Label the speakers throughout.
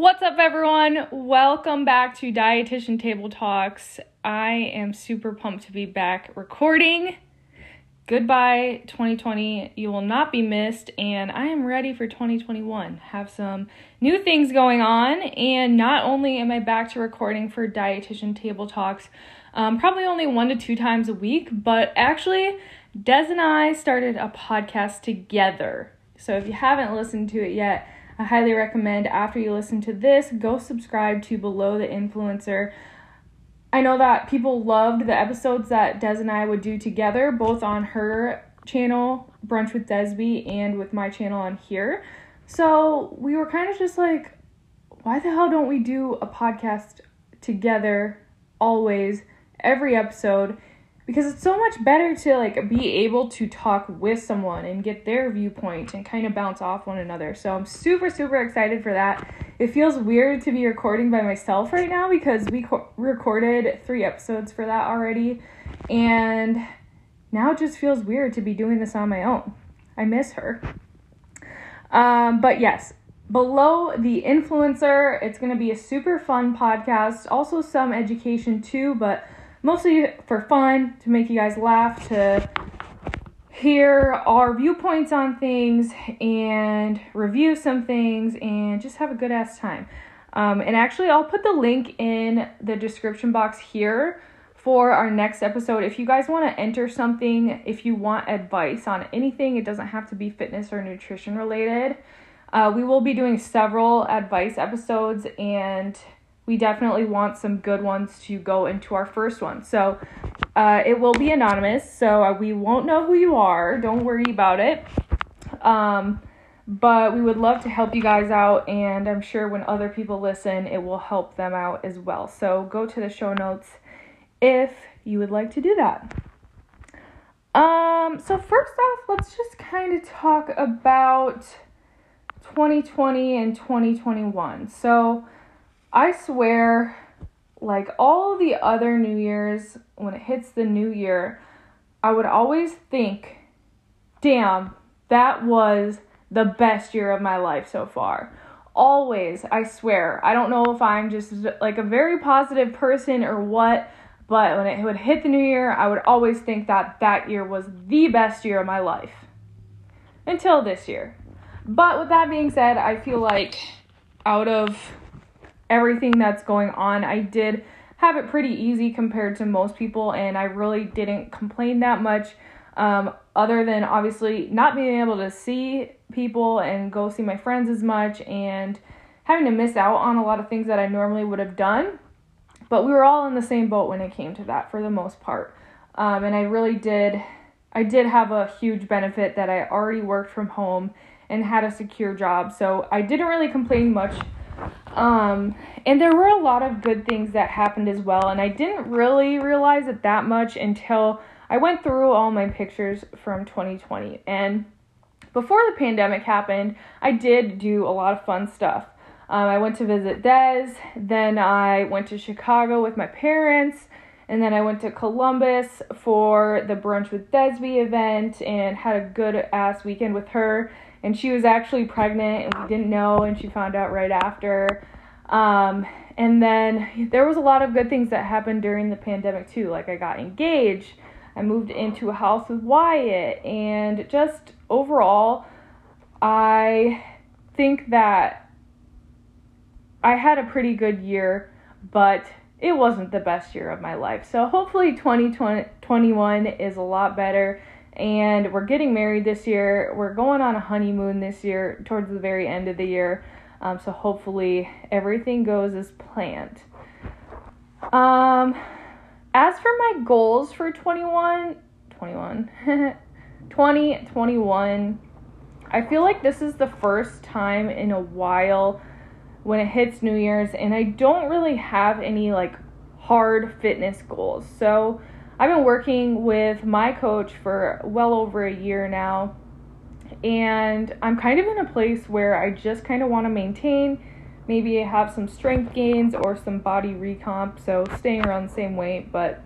Speaker 1: What's up, everyone? Welcome back to Dietitian Table Talks. I am super pumped to be back recording. Goodbye, 2020. You will not be missed, and I am ready for 2021. Have some new things going on, and not only am I back to recording for Dietitian Table Talks, um, probably only one to two times a week, but actually, Des and I started a podcast together. So if you haven't listened to it yet, I highly recommend after you listen to this, go subscribe to Below the Influencer. I know that people loved the episodes that Des and I would do together, both on her channel, Brunch with Desby, and with my channel on here. So we were kind of just like, why the hell don't we do a podcast together always, every episode? Because it's so much better to like be able to talk with someone and get their viewpoint and kind of bounce off one another. So I'm super super excited for that. It feels weird to be recording by myself right now because we co- recorded 3 episodes for that already and now it just feels weird to be doing this on my own. I miss her. Um, but yes, below the influencer, it's going to be a super fun podcast, also some education too, but mostly for fun, to make you guys laugh, to hear our viewpoints on things and review some things and just have a good ass time. Um, and actually, I'll put the link in the description box here for our next episode. If you guys want to enter something, if you want advice on anything, it doesn't have to be fitness or nutrition related. Uh, we will be doing several advice episodes and we definitely want some good ones to go into our first one. So uh, it will be anonymous, so uh, we won't know who you are. Don't worry about it. Um, but we would love to help you guys out, and I'm sure when other people listen, it will help them out as well. So go to the show notes if you would like to do that. Um, so first off, let's just kind of talk about 2020 and 2021. So I swear, like all the other New Year's, when it hits the new year, I would always think, damn, that was the best year of my life so far. Always, I swear. I don't know if I'm just like a very positive person or what, but when it would hit the new year, I would always think that that year was the best year of my life. Until this year. But with that being said, I feel like out of everything that's going on. I did have it pretty easy compared to most people, and I really didn't complain that much. Um, other than obviously not being able to see people and go see my friends as much and having to miss out on a lot of things that I normally would have done. But we were all in the same boat when it came to that for the most part. Um, and I really did, I did have a huge benefit that I already worked from home and had a secure job. So I didn't really complain much um, and there were a lot of good things that happened as well, and I didn't really realize it that much until I went through all my pictures from 2020. And before the pandemic happened, I did do a lot of fun stuff. Um, I went to visit Des, then I went to Chicago with my parents, and then I went to Columbus for the Brunch with Desby event and had a good ass weekend with her and she was actually pregnant and we didn't know and she found out right after. Um, and then there was a lot of good things that happened during the pandemic too. Like i got engaged. I moved into a house with wyatt. And just overall i think that i had a pretty good year but it wasn't the best year of my life. So hopefully 2021 is a lot better and we're getting married this year. We're going on a honeymoon this year towards the very end of the year. Um, so hopefully everything goes as planned. Um, as for my goals for 21, 21, 2021, I feel like this is the first time in a while when it hits New Year's, and I don't really have any like hard fitness goals. So I've been working with my coach for well over a year now, and I'm kind of in a place where I just kind of want to maintain, maybe have some strength gains or some body recomp, so staying around the same weight, but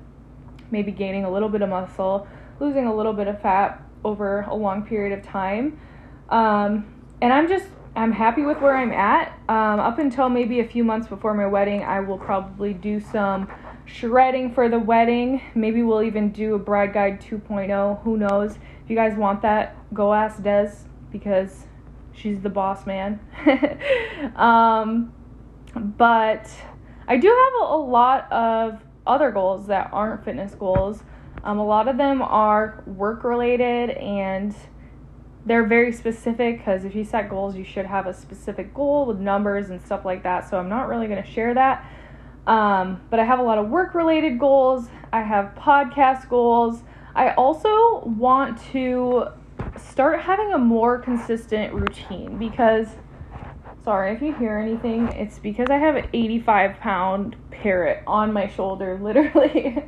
Speaker 1: maybe gaining a little bit of muscle, losing a little bit of fat over a long period of time. Um, and I'm just I'm happy with where I'm at. Um, up until maybe a few months before my wedding, I will probably do some shredding for the wedding. Maybe we'll even do a bride guide 2.0. Who knows? If you guys want that, go ask Des because she's the boss man. um, but I do have a, a, lot of other goals that aren't fitness goals. Um, a lot of them are work related and they're very specific because if you set goals, you should have a specific goal with numbers and stuff like that. So I'm not really going to share that. Um, but I have a lot of work related goals, I have podcast goals. I also want to start having a more consistent routine because, sorry if you hear anything, it's because I have an 85 pound parrot on my shoulder, literally.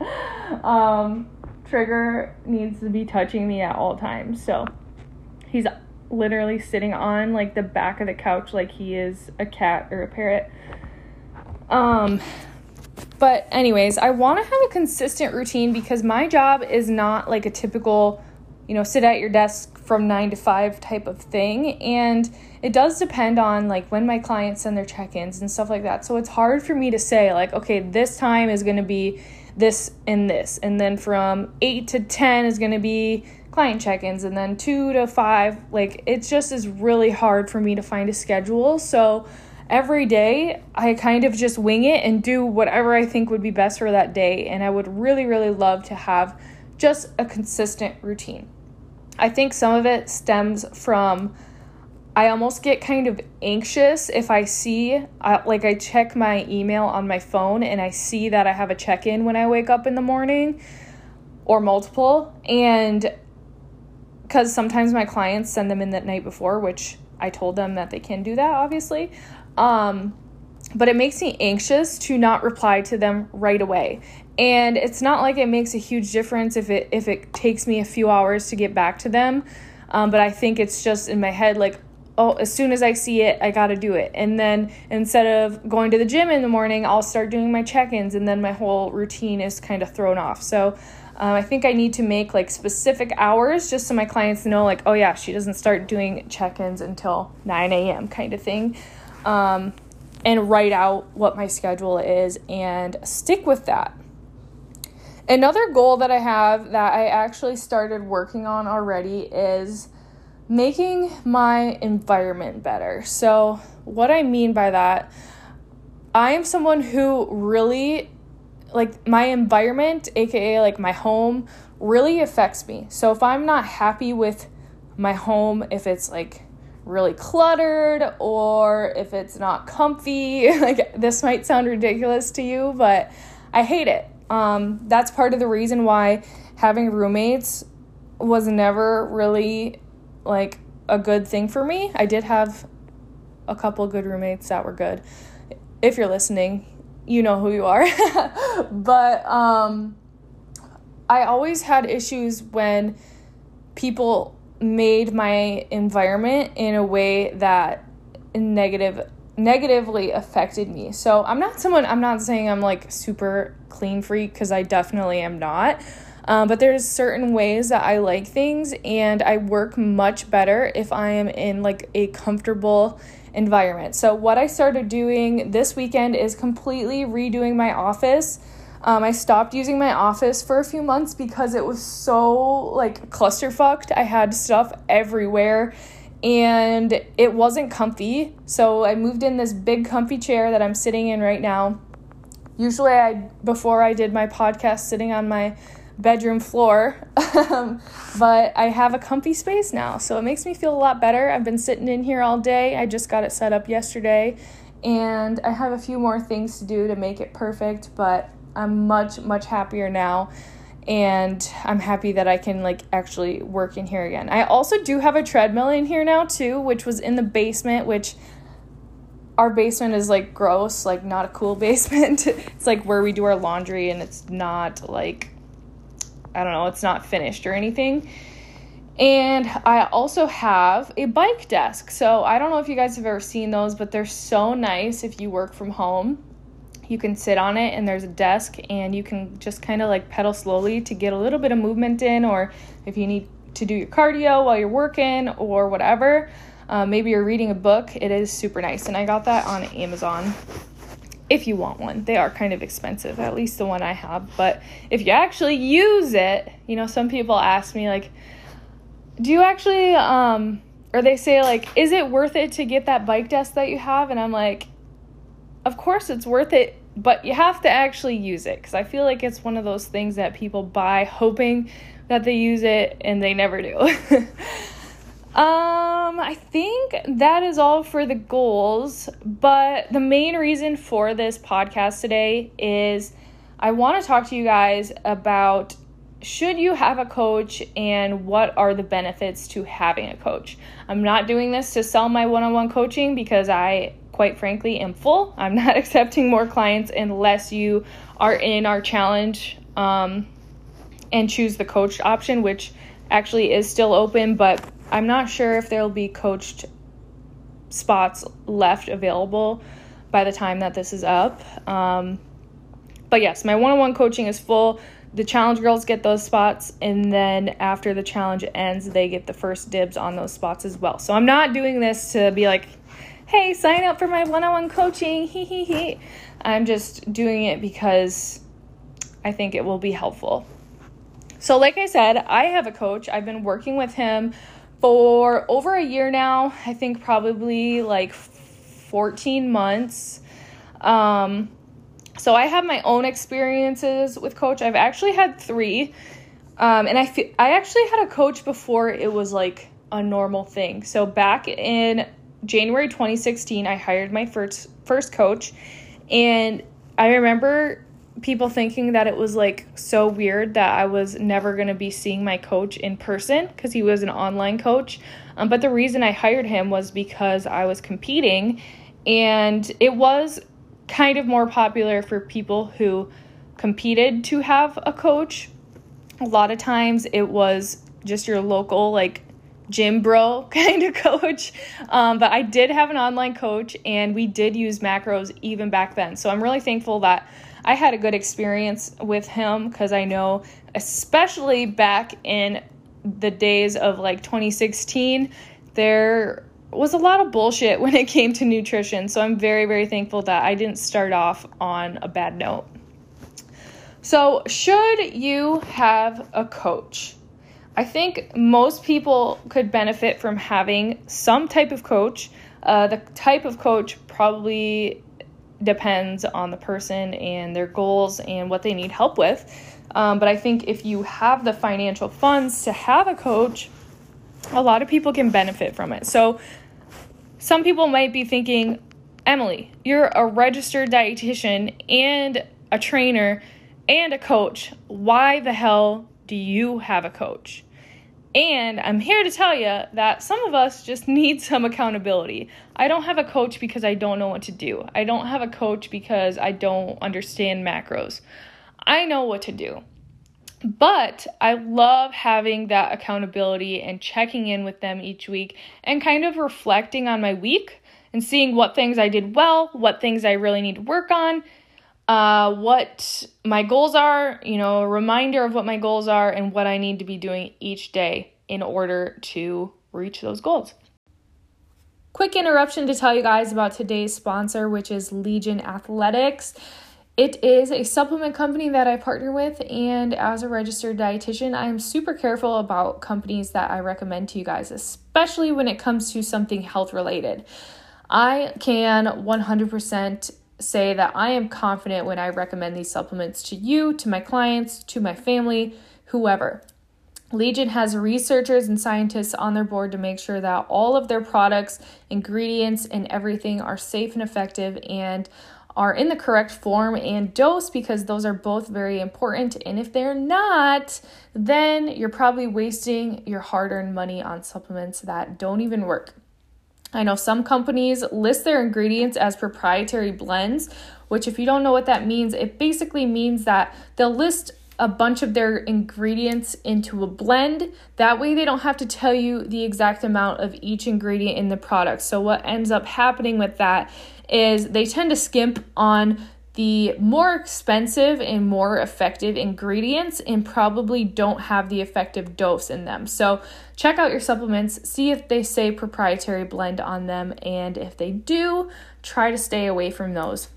Speaker 1: um, Trigger needs to be touching me at all times. So he's literally sitting on like the back of the couch like he is a cat or a parrot. Um but anyways, I want to have a consistent routine because my job is not like a typical, you know, sit at your desk from 9 to 5 type of thing and it does depend on like when my clients send their check-ins and stuff like that. So it's hard for me to say like okay, this time is going to be this and this and then from 8 to 10 is going to be client check-ins and then 2 to 5 like it just is really hard for me to find a schedule. So every day I kind of just wing it and do whatever I think would be best for that day. And I would really, really love to have just a consistent routine. I think some of it stems from I almost get kind of anxious if I see, like, I check my email on my phone and I see that I have a check in when I wake up in the morning or multiple. And because sometimes my clients send them in the night before, which I told them that they can do that, obviously. Um, but it makes me anxious to not reply to them right away. And it's not like it makes a huge difference if it if it takes me a few hours to get back to them. Um, but I think it's just in my head like, oh, as soon as I see it, I got to do it. And then instead of going to the gym in the morning, I'll start doing my check-ins and then my whole routine is kind of thrown off. So um, I think I need to make like specific hours just so my clients know, like, oh yeah, she doesn't start doing check ins until 9 a.m., kind of thing um, and write out what my schedule is and stick with that. Another goal that I have that I actually started working on already is making my environment better. So, what I mean by that, I am someone who really like my environment, aka like my home, really affects me. So, if I'm not happy with my home, if it's like really cluttered or if it's not comfy. like this might sound ridiculous to you, but I hate it. Um, that's part of the reason why having roommates was never really like a good thing for me. I did have a couple good roommates that were good. If you're listening, you know who you are. but um, I always had issues when people made my environment in a way that negative negatively affected me. So I'm not someone I'm not saying I'm like super clean freak because I definitely am not. Um, but there's certain ways that I like things and I work much better if I am in like a comfortable environment. So what I started doing this weekend is completely redoing my office. Um, I stopped using my office for a few months because it was so like clusterfucked. I had stuff everywhere and it wasn't comfy. So I moved in this big comfy chair that I'm sitting in right now. Usually I before I did my podcast sitting on my bedroom floor. Um, but I have a comfy space now, so it makes me feel a lot better. I've been sitting in here all day. I just got it set up yesterday, and I have a few more things to do to make it perfect, but I'm much, much happier now. And I'm happy that I can like actually work in here again. I also do have a treadmill in here now too, which was in the basement, which our basement is like gross, like not a cool basement. it's like where we do our laundry and it's not like I don't know, it's not finished or anything. And I also have a bike desk. So I don't know if you guys have ever seen those, but they're so nice if you work from home you can sit on it and there's a desk and you can just kind of like pedal slowly to get a little bit of movement in or if you need to do your cardio while you're working or whatever uh, maybe you're reading a book, it is super nice. And I got that on Amazon if you want one. They are kind of expensive, at least the one I have. But if you actually use it, you know, some people ask me, like, do you actually, um, or they say, like, is it worth it to get that bike desk that you have? And I'm like, of course it's worth it, but you have to actually use it because I feel like it's one of those things that people buy hoping that they use it and they never do. Um, I think that is all for the goals, but the main reason for this podcast today is I want to talk to you guys about should you have a coach and what are the benefits to having a coach. I'm not doing this to sell my one on one coaching because I, quite frankly, am full. I'm not accepting more clients unless you are in our challenge um, and choose the coach option, which actually is still open, but I'm not sure if there'll be coached spots left available by the time that this is up. Um, but yes, my one on one coaching is full. The challenge girls get those spots, and then after the challenge ends, they get the first dibs on those spots as well. So I'm not doing this to be like, hey, sign up for my one on one coaching. Hee hee hee. I'm just doing it because I think it will be helpful. So, like I said, I have a coach. I've been working with him for over a year now. I think probably like 14 months. Um, so I have my own experiences with coach. I've actually had three. Um, and I fe- I actually had a coach before it was like a normal thing. So back in January 2016, I hired my first first coach, and I remember people thinking that it was like so weird that I was never going to be seeing my coach in person because he was an online coach. Um, but the reason I hired him was because I was competing and it was kind of more popular for people who competed to have a coach. A lot of times it was just your local, like, gym bro kind of coach. Um, but I did have an online coach and we did use macros even back then. So I'm really thankful that I had a good experience with him because I know, especially back in the days of like 2016, there was a lot of bullshit when it came to nutrition. So I'm very, very thankful that I didn't start off on a bad note. So, should you have a coach? I think most people could benefit from having some type of coach. Uh, the type of coach probably depends on the person and their goals and what they need help with. Um, but I think if you have the financial funds to have a coach, a lot of people can benefit from it. So some people might be thinking, Emily, you're a registered dietitian and a trainer and a coach. Why the hell do you have a coach? And I'm here to tell you that some of us just need some accountability. I don't have a coach because I don't know what to do. I don't have a coach because I don't understand macros. I know what to do. But I love having that accountability and checking in with them each week and kind of reflecting on my week and seeing what things I did well, what things I really need to work on, uh, what my goals are, you know, a reminder of what my goals are and what I need to be doing each day in order to reach those goals. Quick interruption to tell you guys about today's sponsor, which is Legion Athletics. It is a supplement company that I partner with, and as a registered dietitian, I am super careful about companies that I recommend to you guys, especially when it comes to something health related. I can 100% say that I am confident when I recommend these supplements to you, to my clients, to my family, whoever. Legion has researchers and scientists on their board to make sure that all of their products, ingredients, and everything are safe and effective and are in the correct form and dose because those are both very important. And if they're not, then you're probably wasting your hard earned money on supplements that don't even work. I know some companies list their ingredients as proprietary blends, which, if you don't know what that means, it basically means that they'll list a bunch of their ingredients into a blend. That way, they don't have to tell you the exact amount of each ingredient in the product. So, what ends up happening with that is they tend to skimp on the more expensive and more effective ingredients and probably don't have the effective dose in them. So, check out your supplements, see if they say proprietary blend on them, and if they do, try to stay away from those.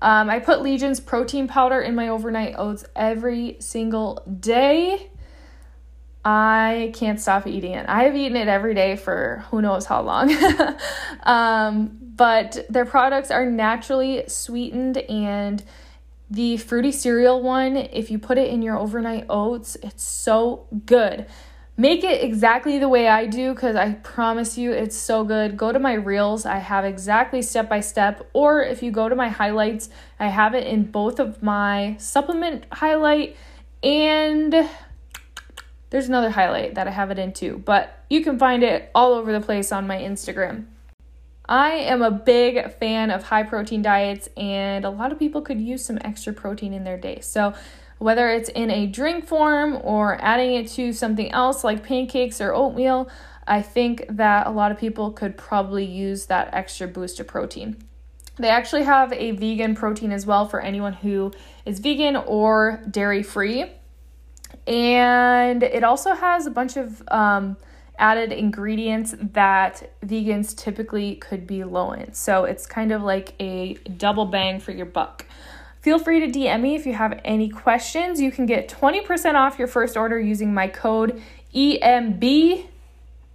Speaker 1: Um, I put Legion's protein powder in my overnight oats every single day. I can't stop eating it. I have eaten it every day for who knows how long. um, but their products are naturally sweetened and the fruity cereal one, if you put it in your overnight oats, it's so good. Make it exactly the way I do because I promise you it's so good. Go to my reels, I have exactly step by step. Or if you go to my highlights, I have it in both of my supplement highlight and there's another highlight that I have it in too. But you can find it all over the place on my Instagram. I am a big fan of high protein diets, and a lot of people could use some extra protein in their day. So, whether it's in a drink form or adding it to something else like pancakes or oatmeal, I think that a lot of people could probably use that extra boost of protein. They actually have a vegan protein as well for anyone who is vegan or dairy free. And it also has a bunch of um, added ingredients that vegans typically could be low in. So it's kind of like a double bang for your buck. Feel free to DM me if you have any questions. You can get 20% off your first order using my code EMB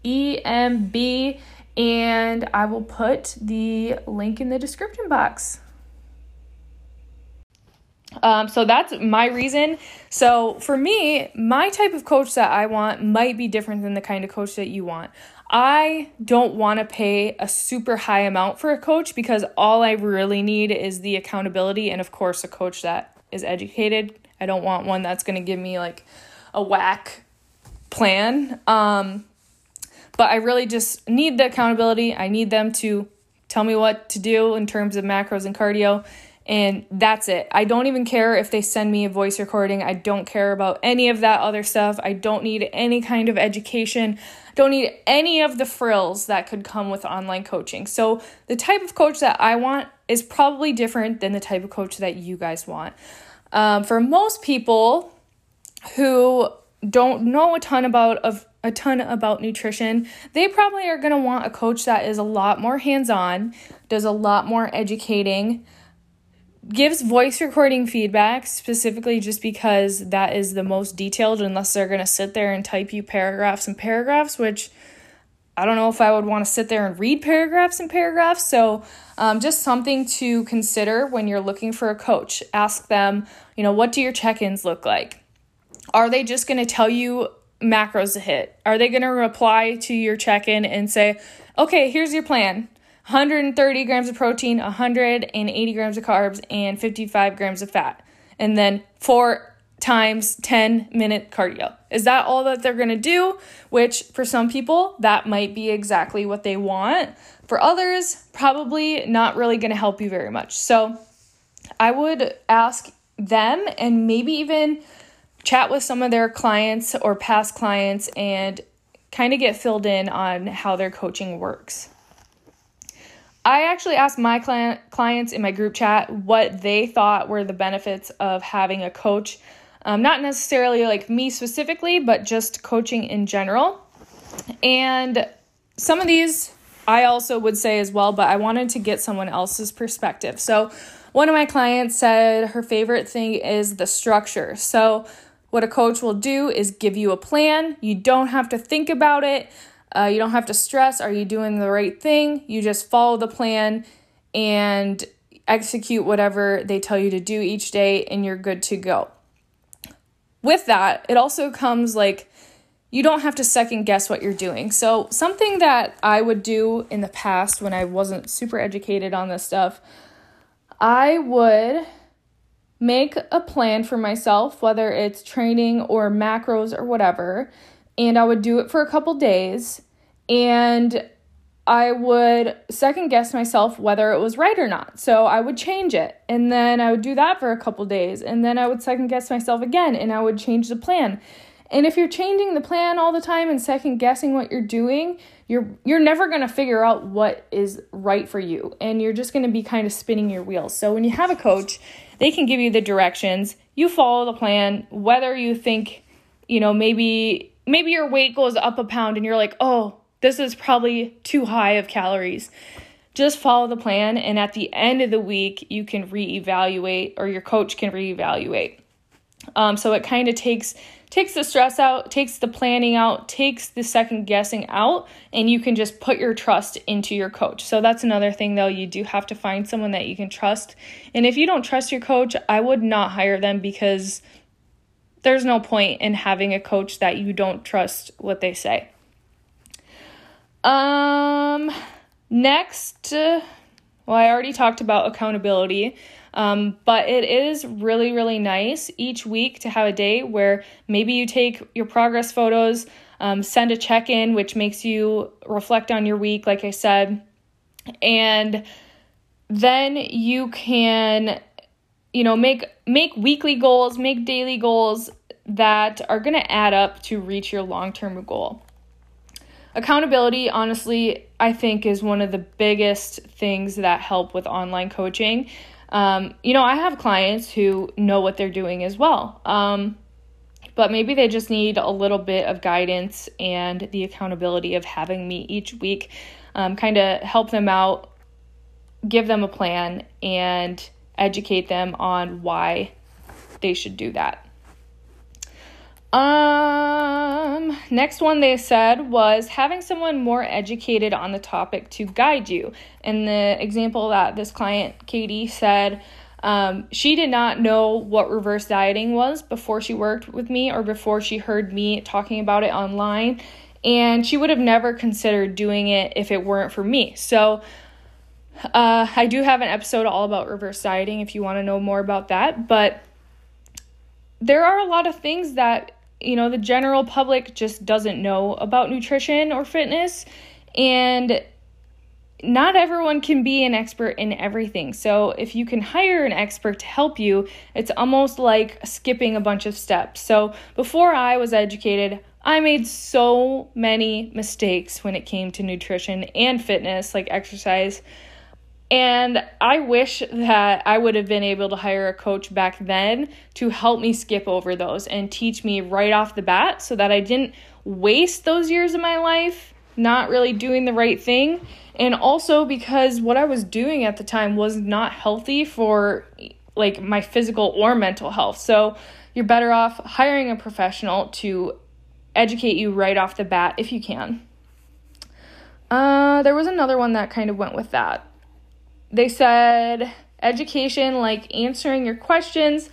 Speaker 1: EMB and I will put the link in the description box. Um, so that's my reason. So for me, my type of coach that I want might be different than the kind of coach that you want. I don't want to pay a super high amount for a coach because all I really need is the accountability and, of course, a coach that is educated. I don't want one that's going to give me like a whack plan. Um, but I really just need the accountability. I need them to tell me what to do in terms of macros and cardio and that's it. I don't even care if they send me a voice recording. I don't care about any of that other stuff. I don't need any kind of education. Don't need any of the frills that could come with online coaching. So, the type of coach that I want is probably different than the type of coach that you guys want. Um, for most people who don't know a ton about of a ton about nutrition, they probably are going to want a coach that is a lot more hands-on, does a lot more educating, gives voice recording feedback specifically just because that is the most detailed unless they're going to sit there and type you paragraphs and paragraphs which i don't know if i would want to sit there and read paragraphs and paragraphs. So um, just something to consider when you're looking for a coach. Ask them you know what do your check-ins look like? Are they just going to tell you macros to hit? Are they going to reply to your check-in and say okay here's your plan 130 grams of protein, 180 grams of carbs, and 55 grams of fat. And then four times 10 minute cardio. Is that all that they're to do? Which for some people, that might be exactly what they want. For others, probably not really to help you very much. So I would ask them and maybe even chat with some of their clients or past clients and kind of get filled in on how their coaching works. I actually asked my client, clients in my group chat what they thought were the benefits of having a coach. Um, not necessarily like me specifically, but just coaching in general. And some of these I also would say as well, but I wanted to get someone else's perspective. So, one of my clients said her favorite thing is the structure. So, what a coach will do is give you a plan. You don't have to think about it. Uh, you don't have to stress are you doing the right thing? You just follow the plan and execute whatever they tell you to do each day, and you're good to go. With that, it also comes like you don't have to second guess what you're doing. So, something that I would do in the past when I wasn't super educated on this stuff, I would make a plan for myself, whether it's training or macros or whatever, and I would do it for a couple days and I would second guess myself whether it was right or not. So I would change it. And then I would do that for a couple days. And then I would second guess myself again and I would change the plan. And if you're changing the plan all the time and second guessing what you're doing, you're you're never going to figure out what is right for you and you're just going to be kind of spinning your wheels. So when you have a coach, they can give you the directions, you follow the plan, whether you think, you know, maybe maybe your weight goes up a pound and you're like, "Oh, this is probably too high of calories." Just follow the plan and at the end of the week, you can reevaluate or your coach can reevaluate. Um, so it kind of takes takes the stress out, takes the planning out, takes the second guessing out, and you can just put your trust into your coach. So that's another thing though, you do have to find someone that you can trust. And if you don't trust your coach, I would not hire them because there's no point in having a coach that you don't trust what they say. Um next well, I already talked about accountability. Um, but it is really, really nice each week to have a day where maybe you take your progress photos, um, send a check in, which makes you reflect on your week, like I said, and then you can you know make make weekly goals make daily goals that are going to add up to reach your long-term goal accountability honestly i think is one of the biggest things that help with online coaching um, you know, I have clients who know what they're doing as well. Um, but maybe they just need a little bit of guidance and the accountability of having me each week um, kind of help them out, give them a plan, and educate them on why they should do that. Um, next one they said was having someone more educated on the topic to guide you. And the example that this client, Katie, said, um, she did not know what reverse dieting was before she worked with me or before she heard me talking about it online. And she would have never considered doing it if it weren't for me. So, uh, I do have an episode all about reverse dieting if you want to know more about that. But there are a lot of things that you know, the general public just doesn't know about nutrition or fitness. And not everyone can be an expert in everything. So, if you can hire an expert to help you, it's almost like skipping a bunch of steps. So, before I was educated, I made so many mistakes when it came to nutrition and fitness, like exercise. And I wish that I would have been able to hire a coach back then to help me skip over those and teach me right off the bat so that I didn't waste those years of my life not really doing the right thing. And also because what I was doing at the time was not healthy for like my physical or mental health. So you're better off hiring a professional to educate you right off the bat if you can. Uh, there was another one that kind of went with that they said education, like answering your questions,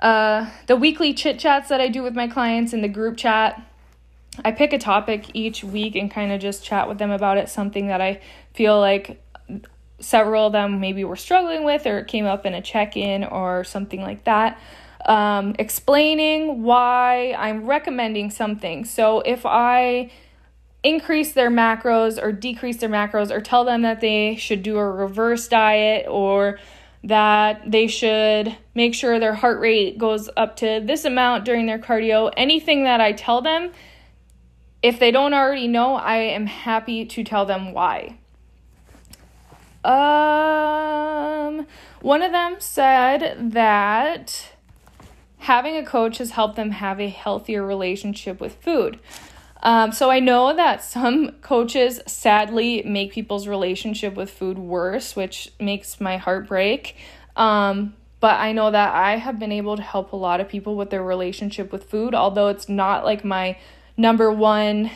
Speaker 1: uh, the weekly chit chats that I do with my clients in the group chat. I pick a topic each week and kind of just chat with them about it, something that I feel like several of them maybe were struggling with or it came up in a check in or something like that. Um, explaining why I'm recommending something. So if I increase their macros or decrease their macros or tell them that they should do a reverse diet or that they should make sure their heart rate goes up to this amount during their cardio. Anything that I tell them, if they don't already know, I am happy to tell them why. Um, one of them said that having a coach has helped them have a healthier relationship with food. Um, so I know that some coaches sadly make people's relationship with food worse, which makes my heart break. Um, but I know that I have been able to help a lot of people with their relationship with food, although it's not like my number one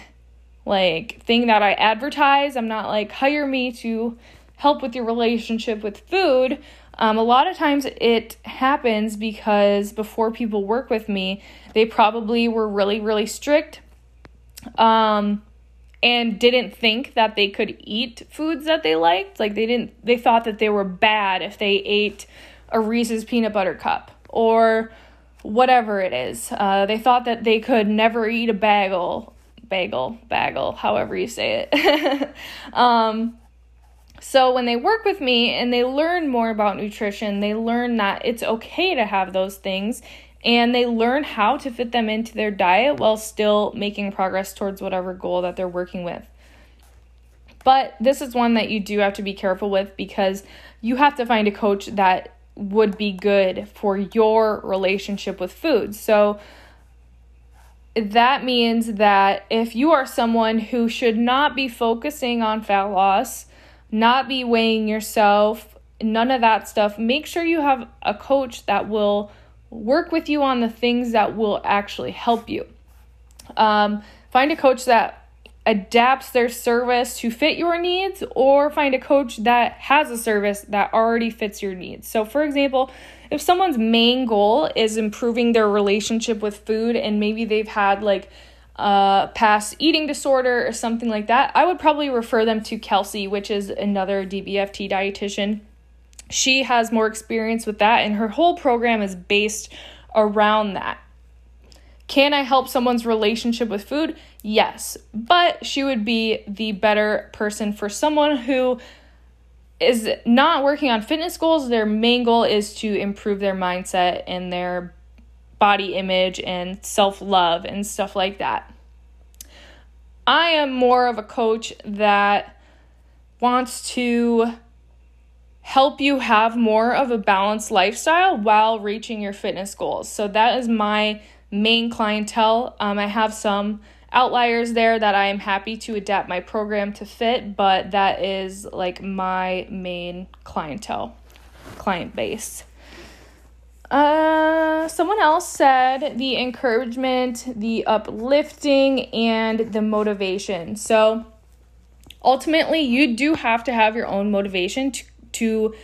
Speaker 1: like thing that I advertise. I'm not like hire me to help with your relationship with food. Um, a lot of times it happens because before people work with me, they probably were really, really strict um, and didn't think that they could eat foods that they liked. Like they didn't, they thought that they were bad if they ate a Reese's peanut butter cup or whatever it is. Uh, they thought that they could never eat a bagel, bagel, bagel, however you say it. um, so when they work with me and they learn more about nutrition, they learn that it's okay to have those things and they learn how to fit them into their diet while still making progress towards whatever goal that they're working with. But this is one that you do have to be careful with because you have to find a coach that would be good for your relationship with food. So that means that if you are someone who should not be focusing on fat loss, not be weighing yourself, none of that stuff, make sure you have a coach that will work with you on the things that will actually help you. Um, find a coach that adapts their service to fit your needs or find a coach that has a service that already fits your needs. So, for example, if someone's main goal is improving their relationship with food and maybe they've had like a past eating disorder or something like that, I would probably refer them to Kelsey, which is another DBFT dietitian. She has more experience with that, and her whole program is based around that. Can I help someone's relationship with food? Yes, but she would be the better person for someone who is not working on fitness goals. Their main goal is to improve their mindset and their body image and self love and stuff like that. I am more of a coach that wants to help you have more of a balanced lifestyle while reaching your fitness goals. So that is my main clientele. Um, I have some outliers there that I am happy to adapt my program to fit, but that is like my main clientele, client base. Uh, someone else said the encouragement, the uplifting, and the motivation. So ultimately, you do have to have your own motivation to, to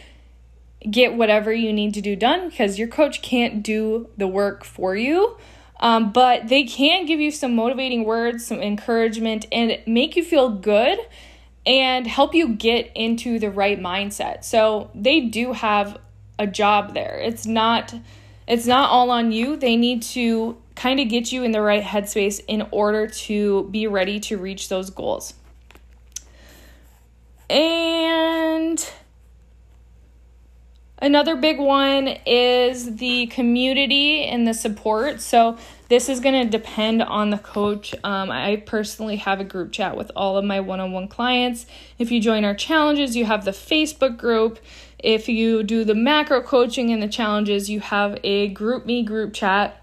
Speaker 1: get whatever you need to do done because your coach can't do the work for you. Um, but they can give you some motivating words, some encouragement, and make you feel good and help you get into the right mindset. So they do have a job there. It's not it's not all on you. They need to kind of get you in the right headspace in order to be ready to reach those goals. And Another big one is the community and the support. So, this is going to depend on the coach. Um, I personally have a group chat with all of my one on one clients. If you join our challenges, you have the Facebook group. If you do the macro coaching and the challenges, you have a GroupMe group chat.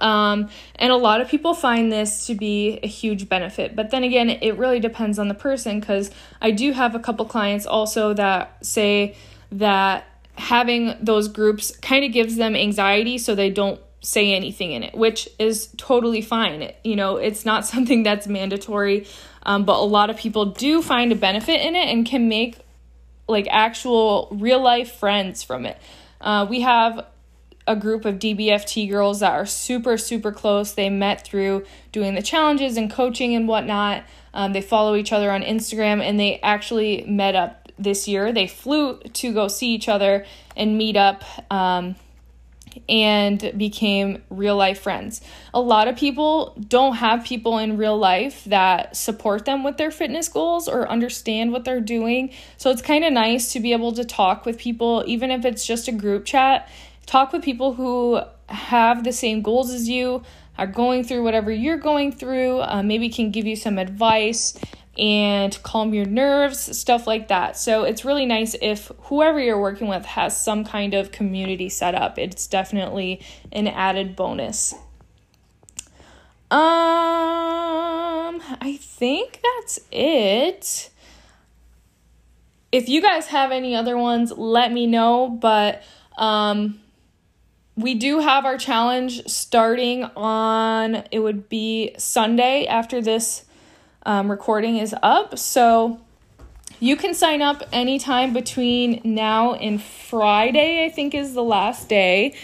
Speaker 1: Um, and a lot of people find this to be a huge benefit. But then again, it really depends on the person because I do have a couple clients also that say that having those groups kind of gives them anxiety so they don't say anything in it, which is totally fine. You know, it's not something that's mandatory, um, but a lot of people do find a benefit in it and can make like actual real life friends from it. Uh, we have a group of DBFT girls that are super, super close. They met through doing the challenges and coaching and whatnot. Um, they follow each other on Instagram and they actually met up this year. They flew to go see each other and meet up um, and became real life friends. A lot of people don't have people in real life that support them with their fitness goals or understand what they're doing. So it's kind of nice to be able to talk with people, even if it's just a group chat. Talk with people who have the same goals as you, are going through whatever you're going through, uh, maybe can give you some advice and calm your nerves, stuff like that. So it's really nice if whoever you're working with has some kind of community set up. It's definitely an added bonus. Um, I think that's it. If you guys have any other ones, let me know, but um we do have our challenge starting on it would be Sunday after this um, recording is up. So you can sign up anytime between now and Friday, I think is the last day.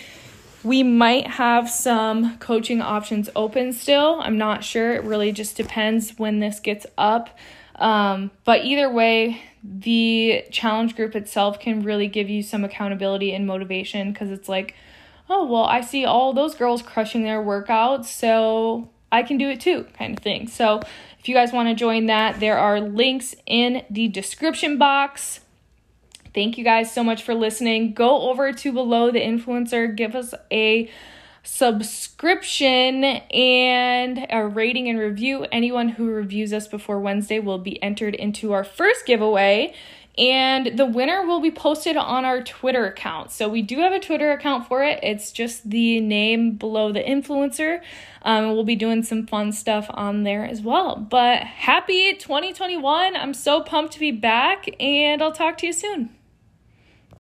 Speaker 1: We might have some coaching options open still. I'm not sure. It really just depends when this gets up. Um, but either way, the challenge group itself can really give you some accountability and motivation because it's like, oh, well, I see all those girls crushing their workouts, so I can do it too, kind of thing. So if you guys want to join that, there are links in the description box. Thank you guys so much for listening. Go over to Below the Influencer, give us a subscription and a rating and review. Anyone who reviews us before Wednesday will be entered into our first giveaway. And the winner will be posted on our Twitter account. So we do have a Twitter account for it. It's just the name below the influencer. Um, we'll be doing some fun stuff on there as well. But happy 2021. I'm so pumped to be back, and I'll talk to you soon.